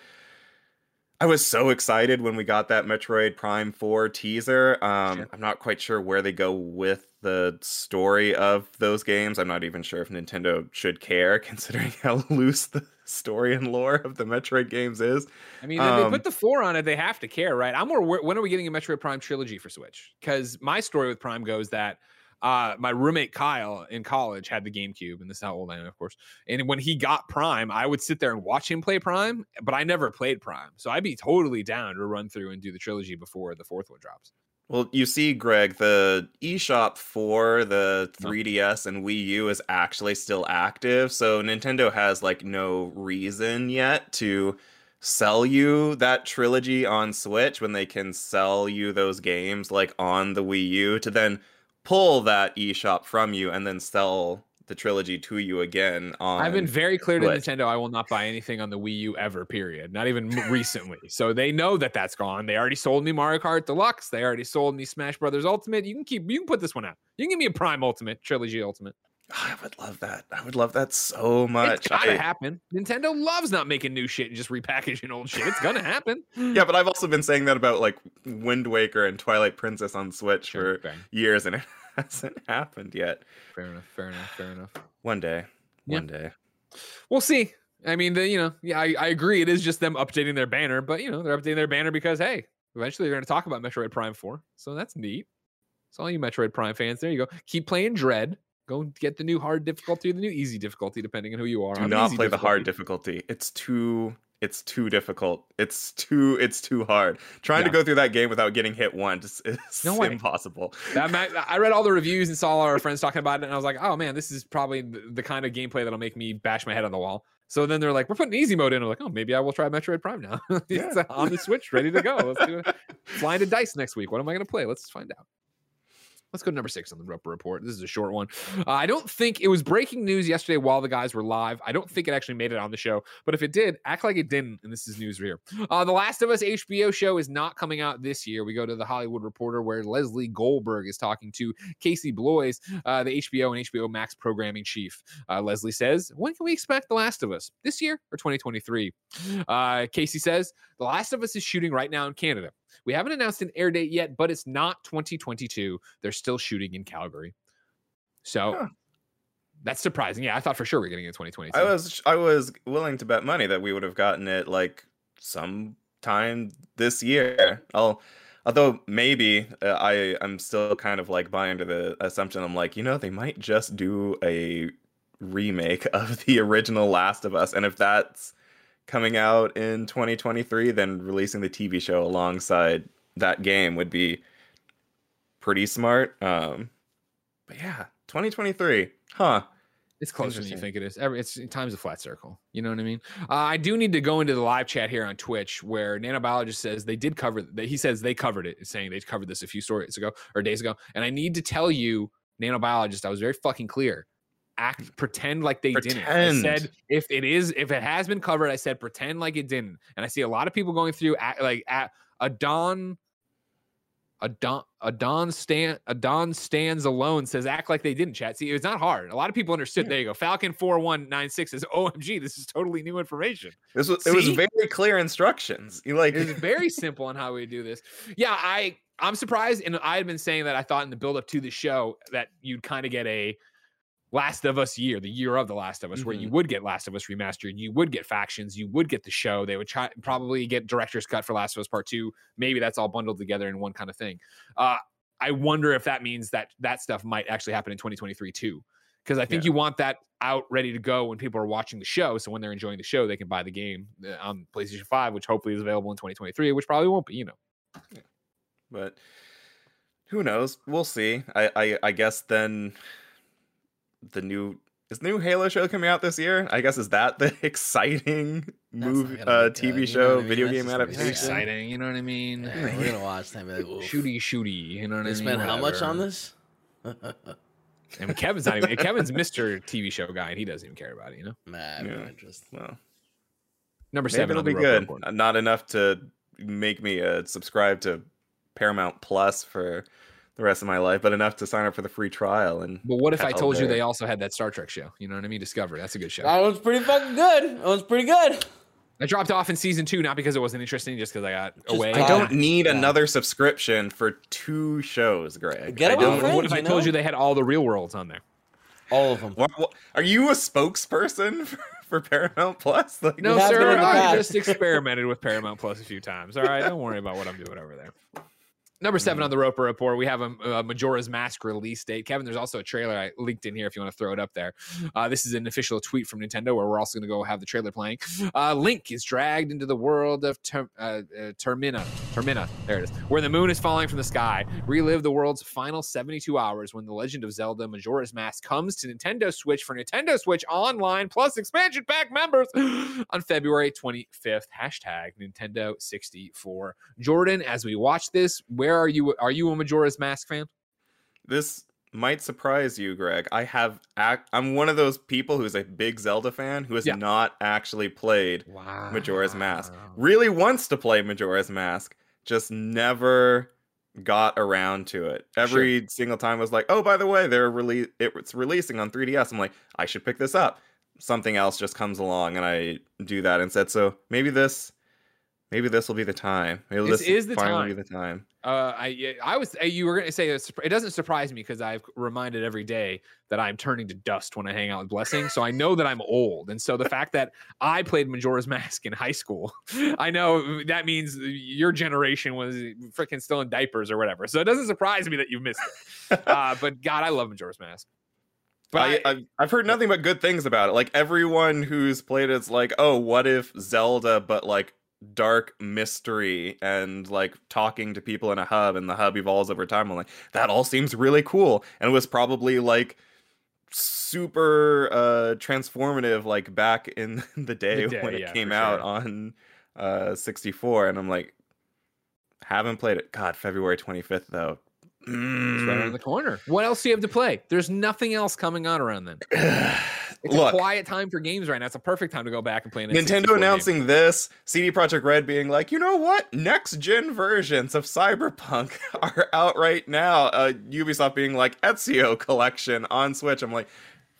I was so excited when we got that Metroid Prime 4 teaser. Um, I'm not quite sure where they go with the story of those games. I'm not even sure if Nintendo should care, considering how loose the story and lore of the Metroid games is. I mean, um, they put the four on it, they have to care, right? I'm more. When are we getting a Metroid Prime trilogy for Switch? Because my story with Prime goes that uh, my roommate Kyle in college had the GameCube, and this is how old I am, of course. And when he got Prime, I would sit there and watch him play Prime, but I never played Prime, so I'd be totally down to run through and do the trilogy before the fourth one drops. Well, you see, Greg, the eShop for the 3DS and Wii U is actually still active. So Nintendo has like no reason yet to sell you that trilogy on Switch when they can sell you those games like on the Wii U to then pull that eShop from you and then sell the trilogy to you again. On I've been very clear to Nintendo. I will not buy anything on the Wii U ever. Period. Not even recently. So they know that that's gone. They already sold me Mario Kart Deluxe. They already sold me Smash Brothers Ultimate. You can keep. You can put this one out. You can give me a Prime Ultimate trilogy Ultimate. I would love that. I would love that so much. It's gotta I, happen. Nintendo loves not making new shit and just repackaging old shit. It's gonna happen. yeah, but I've also been saying that about like Wind Waker and Twilight Princess on Switch sure, for years, and it hasn't happened yet. Fair enough. Fair enough. Fair enough. One day. One day. We'll see. I mean, the you know, yeah, I, I agree. It is just them updating their banner, but you know, they're updating their banner because hey, eventually they're to talk about Metroid Prime Four, so that's neat. So all you Metroid Prime fans, there you go. Keep playing Dread. Go get the new hard difficulty or the new easy difficulty, depending on who you are. Do I'm not play difficulty. the hard difficulty. It's too it's too difficult. It's too it's too hard. Trying yeah. to go through that game without getting hit once is no impossible. That I read all the reviews and saw all our friends talking about it, and I was like, oh man, this is probably the, the kind of gameplay that'll make me bash my head on the wall. So then they're like, we're putting easy mode in. I'm like, oh, maybe I will try Metroid Prime now. it's yeah. on the Switch, ready to go. Let's do it. Flying to dice next week. What am I going to play? Let's find out. Let's go to number six on the Roper Report. This is a short one. Uh, I don't think it was breaking news yesterday while the guys were live. I don't think it actually made it on the show, but if it did, act like it didn't. And this is news here. Uh, the Last of Us HBO show is not coming out this year. We go to the Hollywood Reporter where Lesley Goldberg is talking to Casey Bloys, uh, the HBO and HBO Max programming chief. Uh, Lesley says, When can we expect The Last of Us? This year or 2023? Uh, Casey says, The Last of Us is shooting right now in Canada. We haven't announced an air date yet, but it's not 2022. They're still shooting in Calgary. So huh. that's surprising. Yeah, I thought for sure we are getting it in 2022. I was I was willing to bet money that we would have gotten it like sometime this year. I'll although maybe uh, I I'm still kind of like buying to the assumption I'm like, you know, they might just do a remake of the original Last of Us and if that's coming out in 2023, then releasing the TV show alongside that game would be pretty smart. Um, but yeah, 2023, huh? It's closer than you think it is. Every it's time's a flat circle. You know what I mean? Uh, I do need to go into the live chat here on Twitch where nanobiologist says they did cover that. He says they covered it, saying they covered this a few stories ago or days ago. And I need to tell you, nanobiologist, I was very fucking clear act pretend like they pretend. didn't. I said if it is if it has been covered, I said pretend like it didn't. And I see a lot of people going through at, like at a Don a Don a Don stand a Don stands alone says act like they didn't chat. See, it's not hard. A lot of people understood. Yeah. There you go. Falcon four one nine six says OMG, this is totally new information. This was See? it was very clear instructions. You like it's very simple on how we do this. Yeah, I I'm surprised, and I had been saying that I thought in the build up to the show that you'd kind of get a Last of Us year, the year of The Last of Us, mm-hmm. where you mm-hmm. would get Last of Us remastered, you would get factions, you would get the show. They would try probably get director's cut for Last of Us Part Two. Maybe that's all bundled together in one kind of thing. Uh, I wonder if that means that that stuff might actually happen in 2023 too, because I think yeah. you want that out ready to go when people are watching the show. So when they're enjoying the show, they can buy the game uh, on PlayStation 5, which hopefully is available in 2023, which probably won't be, you know. Yeah. But who knows? We'll see. I, I, I guess then the new is the new Halo show coming out this year? I guess is that the exciting movie, uh, TV show, video game adaptation? Exciting, you know what I mean? Yeah, we're gonna watch that. Like, shooty, shooty. You know what they I mean? Spend how much on this? and Kevin's not even. Kevin's Mr. TV show guy, and he doesn't even care about it. You know? Nah, yeah. just well. Number seven. It'll be good. Report. Not enough to make me uh, subscribe to Paramount Plus for the rest of my life, but enough to sign up for the free trial. And but what if I told you they also had that Star Trek show? You know what I mean? Discovery. That's a good show. That was pretty fucking good. That was pretty good. I dropped off in season two, not because it wasn't interesting, just because I got just away. I don't need yeah. another subscription for two shows, Greg. Get it What if I told you they had all the real worlds on there? All of them. What, what, are you a spokesperson for, for Paramount Plus? Like, no, sir. I just experimented with Paramount Plus a few times. All right, don't worry about what I'm doing over there. Number seven mm. on the Roper Report, we have a, a, Majora's Mask release date. Kevin, there's also a trailer I linked in here if you want to throw it up there. Uh, this is an official tweet from Nintendo where we're also going to go have the trailer playing. Uh, Link is dragged into the world of ter- uh, uh, Termina. Termina, there it is, where the moon is falling from the sky. Relive the world's final 72 hours when the Legend of Zelda Majora's Mask comes to Nintendo Switch for Nintendo Switch Online plus expansion pack members on February 25th. Hashtag Nintendo 64. Jordan, as we watch this, where are you? Are you a Majora's Mask fan? This might surprise you, Greg. I have act- I'm one of those people who's a big Zelda fan who has yeah. not actually played wow. Majora's Mask. Really wants to play Majora's Mask, just never got around to it. Every sure. single time was like, "Oh, by the way, they're release it's releasing on 3DS." I'm like, "I should pick this up." Something else just comes along and I do that instead. So maybe this maybe this will be the time. Maybe this, this is the finally time. be the time. Uh, I I was you were going to say it doesn't surprise me because I've reminded every day that I'm turning to dust when I hang out with Blessing, so I know that I'm old, and so the fact that I played Majora's Mask in high school, I know that means your generation was freaking still in diapers or whatever. So it doesn't surprise me that you missed it. Uh, but God, I love Majora's Mask. But I, I, have heard nothing but good things about it. Like everyone who's played it's like, oh, what if Zelda, but like dark mystery and like talking to people in a hub and the hub evolves over time. I'm like, that all seems really cool. And it was probably like super uh transformative like back in the day, the day when it yeah, came out sure. on uh 64 and I'm like haven't played it. God, February 25th though. Mm. It's right around the corner. What else do you have to play? There's nothing else coming on around then. It's Look, a quiet time for games right now. It's a perfect time to go back and play. Nintendo announcing game. this, CD Projekt Red being like, you know what? Next gen versions of Cyberpunk are out right now. Uh, Ubisoft being like Ezio collection on Switch. I'm like,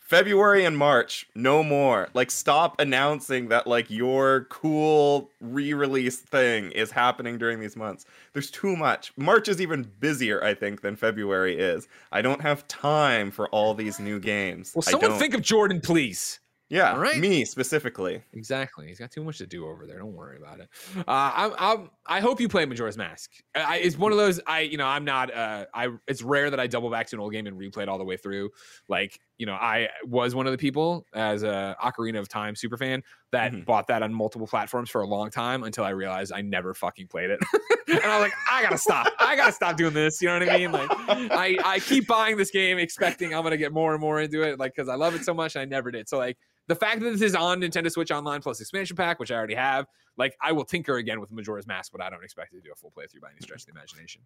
February and March, no more. Like, stop announcing that like your cool re-release thing is happening during these months. There's too much. March is even busier, I think, than February is. I don't have time for all these new games. Well, someone think of Jordan, please. Yeah, All right. me specifically. Exactly. He's got too much to do over there. Don't worry about it. Uh, I, I, I hope you play Majora's Mask. I, it's one of those. I, you know, I'm not. Uh, I. It's rare that I double back to an old game and replay it all the way through. Like, you know, I was one of the people as a Ocarina of Time super fan that mm-hmm. bought that on multiple platforms for a long time until I realized I never fucking played it. and I was like, I gotta stop. I gotta stop doing this. You know what I mean? Like, I, I keep buying this game expecting I'm gonna get more and more into it, like because I love it so much. And I never did. So like the fact that this is on Nintendo Switch Online plus expansion pack, which I already have, like I will tinker again with Majora's Mask, but I don't expect to do a full playthrough by any stretch of the imagination.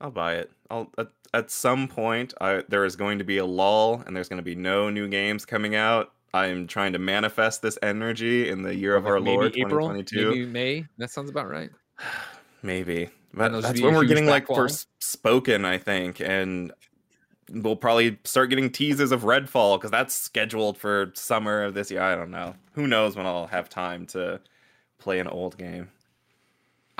I'll buy it. I'll at, at some point. I, there is going to be a lull, and there's going to be no new games coming out. I'm trying to manifest this energy in the year of our Lord, April, 2022. Maybe May. That sounds about right. maybe. But that's when we're getting like first spoken, I think, and we'll probably start getting teases of Redfall because that's scheduled for summer of this year. I don't know. Who knows when I'll have time to play an old game.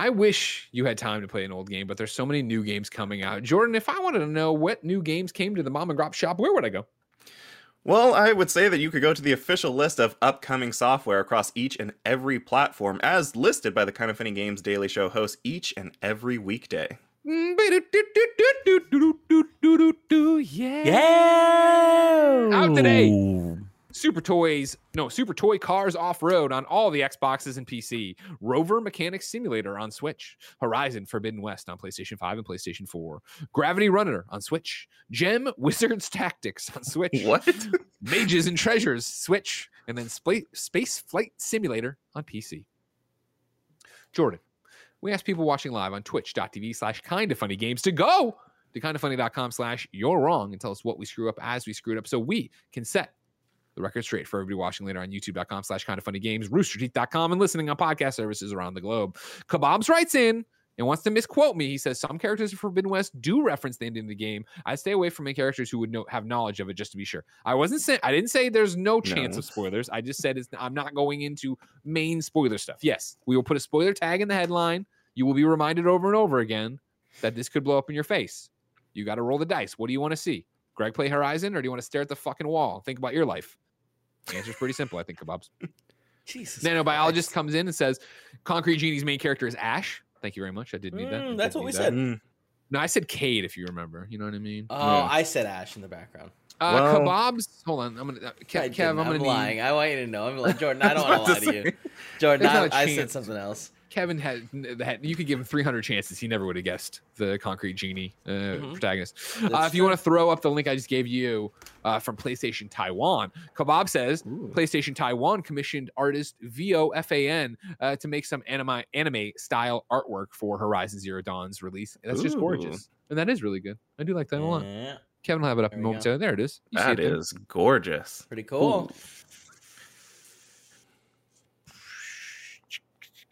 I wish you had time to play an old game, but there's so many new games coming out. Jordan, if I wanted to know what new games came to the mom and grop shop, where would I go? Well, I would say that you could go to the official list of upcoming software across each and every platform as listed by the Kind of Funny Games Daily Show hosts each and every weekday. Yeah. Yeah. Out today. Super Toys, no, Super Toy Cars Off Road on all the Xboxes and PC. Rover Mechanics Simulator on Switch. Horizon Forbidden West on PlayStation 5 and PlayStation 4. Gravity Runner on Switch. Gem Wizards Tactics on Switch. What? Mages and Treasures, Switch. And then Space Flight Simulator on PC. Jordan, we asked people watching live on twitch.tv slash kind of funny games to go to kindoffunny.com slash you're wrong and tell us what we screw up as we screwed up so we can set the record straight for everybody watching later on youtube.com slash kind of funny games roosterteeth.com and listening on podcast services around the globe kebabs writes in and wants to misquote me. He says some characters of Forbidden West do reference the ending of the game. I stay away from any characters who would know, have knowledge of it, just to be sure. I wasn't saying I didn't say there's no chance no. of spoilers. I just said it's, I'm not going into main spoiler stuff. Yes, we will put a spoiler tag in the headline you will be reminded over and over again that this could blow up in your face. You got to roll the dice. What do you want to see? Greg play Horizon, or do you want to stare at the fucking wall? And think about your life. The answer's pretty simple, I think, kebabs. Jesus. Nanobiologist Christ. comes in and says, Concrete Genie's main character is Ash. Thank you very much. I did need that. Mm, that's what we that. said. Mm. No, I said Cade, if you remember. You know what I mean? Oh, Yeah. I said Ash in the background. Uh, Well- kebabs. Hold on. I'm gonna. Uh, I Kev, Kev didn't. I'm gonna I'm need. lying. I want you to know. I'm like Jordan. I don't want to lie to to you, Jordan. I, not a I, I said something else. Kevin had, had you could give him 300 chances. He never would have guessed the concrete genie uh, Mhm. protagonist. Uh, That's if you want to throw up the link I just gave you uh, from PlayStation Taiwan, Kebab says Ooh. PlayStation Taiwan commissioned artist VOFAN uh, to make some anime anime style artwork for Horizon Zero Dawn's release. That's just gorgeous, and that is really good. I do like that a lot. Kevin will have it up There we momentarily. There it is. You see That it gorgeous. pretty cool.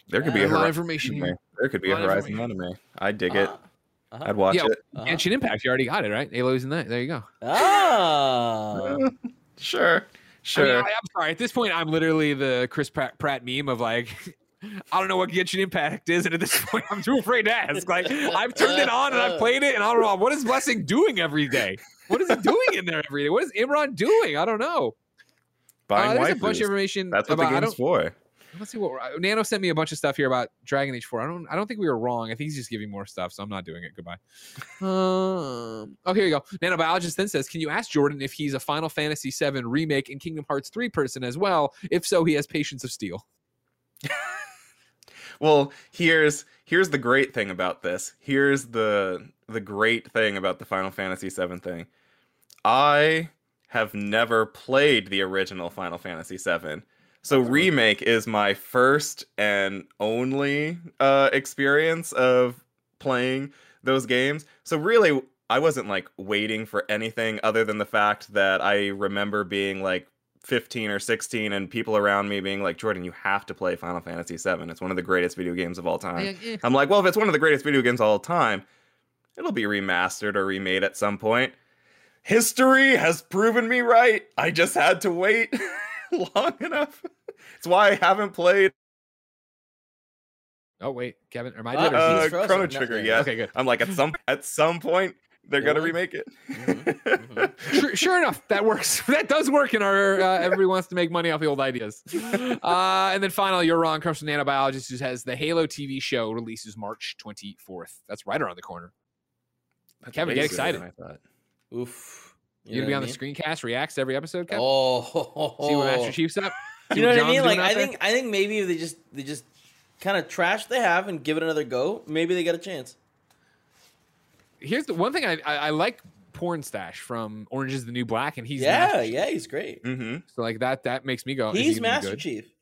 There could Yeah, be a a lot of Horizon information anime. There could be a lot of Horizon anime. I'd dig it. Uh, uh-huh. I'd watch Yeah. it. Uh-huh. Genshin Impact, you already got it, right? Aloy's in that. There you go. Ah. Sure. I Sure. mean, I, am sorry. At this point, I'm literally the Chris Pratt, Pratt meme of like, I don't know what Genshin Impact is, and at this point, I'm too afraid to ask. Like, I've turned it on and I've played it, and I don't know what is Blessing doing every day. What is he doing in there every day? What is Imran doing? I don't know. Buying Uh, there's a bunch of information That's what about. the I game's don't, for. Let's see what Nano sent me a bunch of stuff here about Dragon Age 4. I don't. I don't think we were wrong. I think he's just giving more stuff, so I'm not doing it. Goodbye. Um. Okay, here you go. Nanobiologist then says, "Can you ask Jordan if he's a Final Fantasy VII remake and Kingdom Hearts 3 person as well? If so, he has Patience of Steel." Well, here's here's the great thing about this. Here's the the great thing about the Final Fantasy VII thing. I have never played the original Final Fantasy VII. So remake is my first and only uh experience of playing those games. So really I wasn't like waiting for anything other than the fact that I remember being like 15 or 16 and people around me being like jordan you have to play final fantasy 7 it's one of the greatest video games of all time. I'm like well if it's one of the greatest video games of all time it'll be remastered or remade at some point. History has proven me right. I just had to wait long enough it's why i haven't played Oh wait, Kevin, am I dead uh, uh, he- frozen. chrono No, trigger yeah. Okay, good. i'm like at some at some point they're gonna remake it Mhm, mhm. sure, sure enough, that works. that does work in our. Uh, everybody wants to make money off the old ideas. Uh, and then finally, you're wrong. Comes from Nanobiologist, who has the Halo TV show releases March 24th. That's right around the corner. That's Kevin, get excited. I thought. Oof. You, gonna be on I the screencast, reacts to every episode, Kevin? Oh, See what Master Chief's up. See You know what I mean? Like out I there? think I think maybe if they just they just kind of trash they have and give it another go, maybe they get a chance. Here's the one thing I, I, I like. Pornstache from Orange is the New Black, and he's yeah, Master yeah, he's great. Mm-hmm. So like that that makes me go. is he He's Master good? Chief.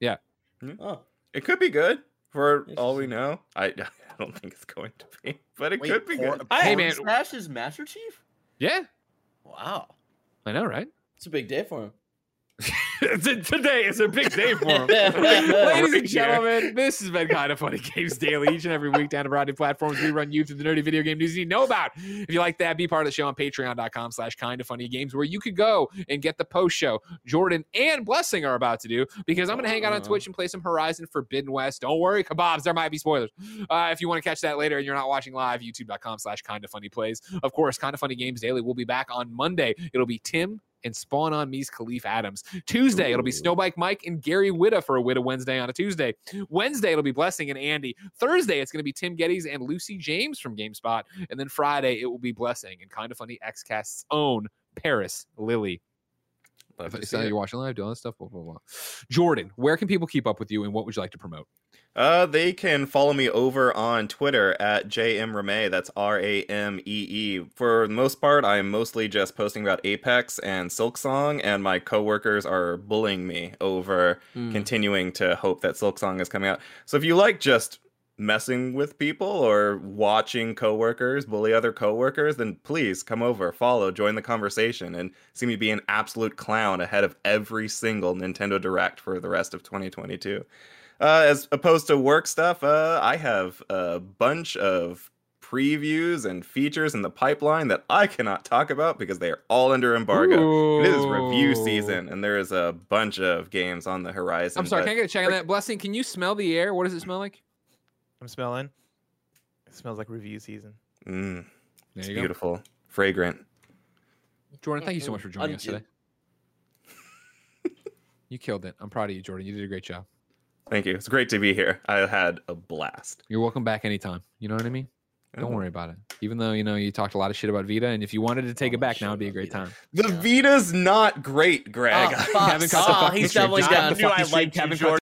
Yeah. Mhm. Oh, It could be good for all we know. I, I don't think it's going to be, but it Wait, could be Por- good. Hey, Porn man. Stash is Master Chief? Yeah, Wow. I know, right? it's a big day for him. Today is a big day for him. Ladies Ladies and gentlemen, this has been kind of funny games daily. Each and every week down a variety of platforms, we run you through the nerdy video game news you need to know about. If you like that, be part of the show on patreon.com slash kind of funny games, where you could go and get the post show Jordan and Blessing are about to do, because I'm going to hang out on Oh. Twitch and play some Horizon Forbidden West. Don't worry, kebabs, there might be spoilers. Uh, if you want to catch that later and you're not watching live, youtube.com slash kind of funny plays. Of course, kind of funny games daily will be back on Monday. It'll be Tim and Spawn on Me's Kahlief Adams. Tuesday, it'll be Snowbike Mike and Gary Whitta for a Whitta Wednesday on a Tuesday. Wednesday, it'll be Blessing and Andy. Thursday, it's going to be Tim Gettys and Lucy James from GameSpot. And then Friday, it will be Blessing and Kind of Funny Xcast's own Parris Lilly. Love to It's see you're watching live, doing all this stuff. Blah, blah, blah. Jordan, where can people keep up with you and what would you like to promote? Uh, they can follow me over on Twitter at jmramee. That's R A M E E. For the most part, I'm mostly just posting about Apex and Silksong, and my coworkers are bullying me over Hmm. continuing to hope that Silksong is coming out. So if you like just messing with people or watching coworkers bully other coworkers, then please come over, follow, join the conversation, and see me be an absolute clown ahead of every single Nintendo Direct for the rest of 2022. Uh, as opposed to work stuff, uh, I have a bunch of previews and features in the pipeline that I cannot talk about because they are all under embargo. It is review season, and there is a bunch of games on the horizon. I'm sorry, can I get a check on that? Blessing, can you smell the air? What does it smell like? I'm smelling. It smells like review season. Mm, There it's you go. beautiful, fragrant. Jordan, thank you so much for joining us today. you killed it. I'm proud of you, Jordan. You did a great job. Thank you. It's great to be here. I had a blast. You're welcome back anytime. You know what I mean? Don't mm. worry about it. Even though you know you talked a lot of shit about Vita, and if you wanted to take Oh, it back, now would be a great Vita. time. The Vita's not great, Greg. Oh. Kevin cut the Oh, fucking he's stream. doubling Cut down. the I knew I fucking stream. liked Kevin cut Jordan.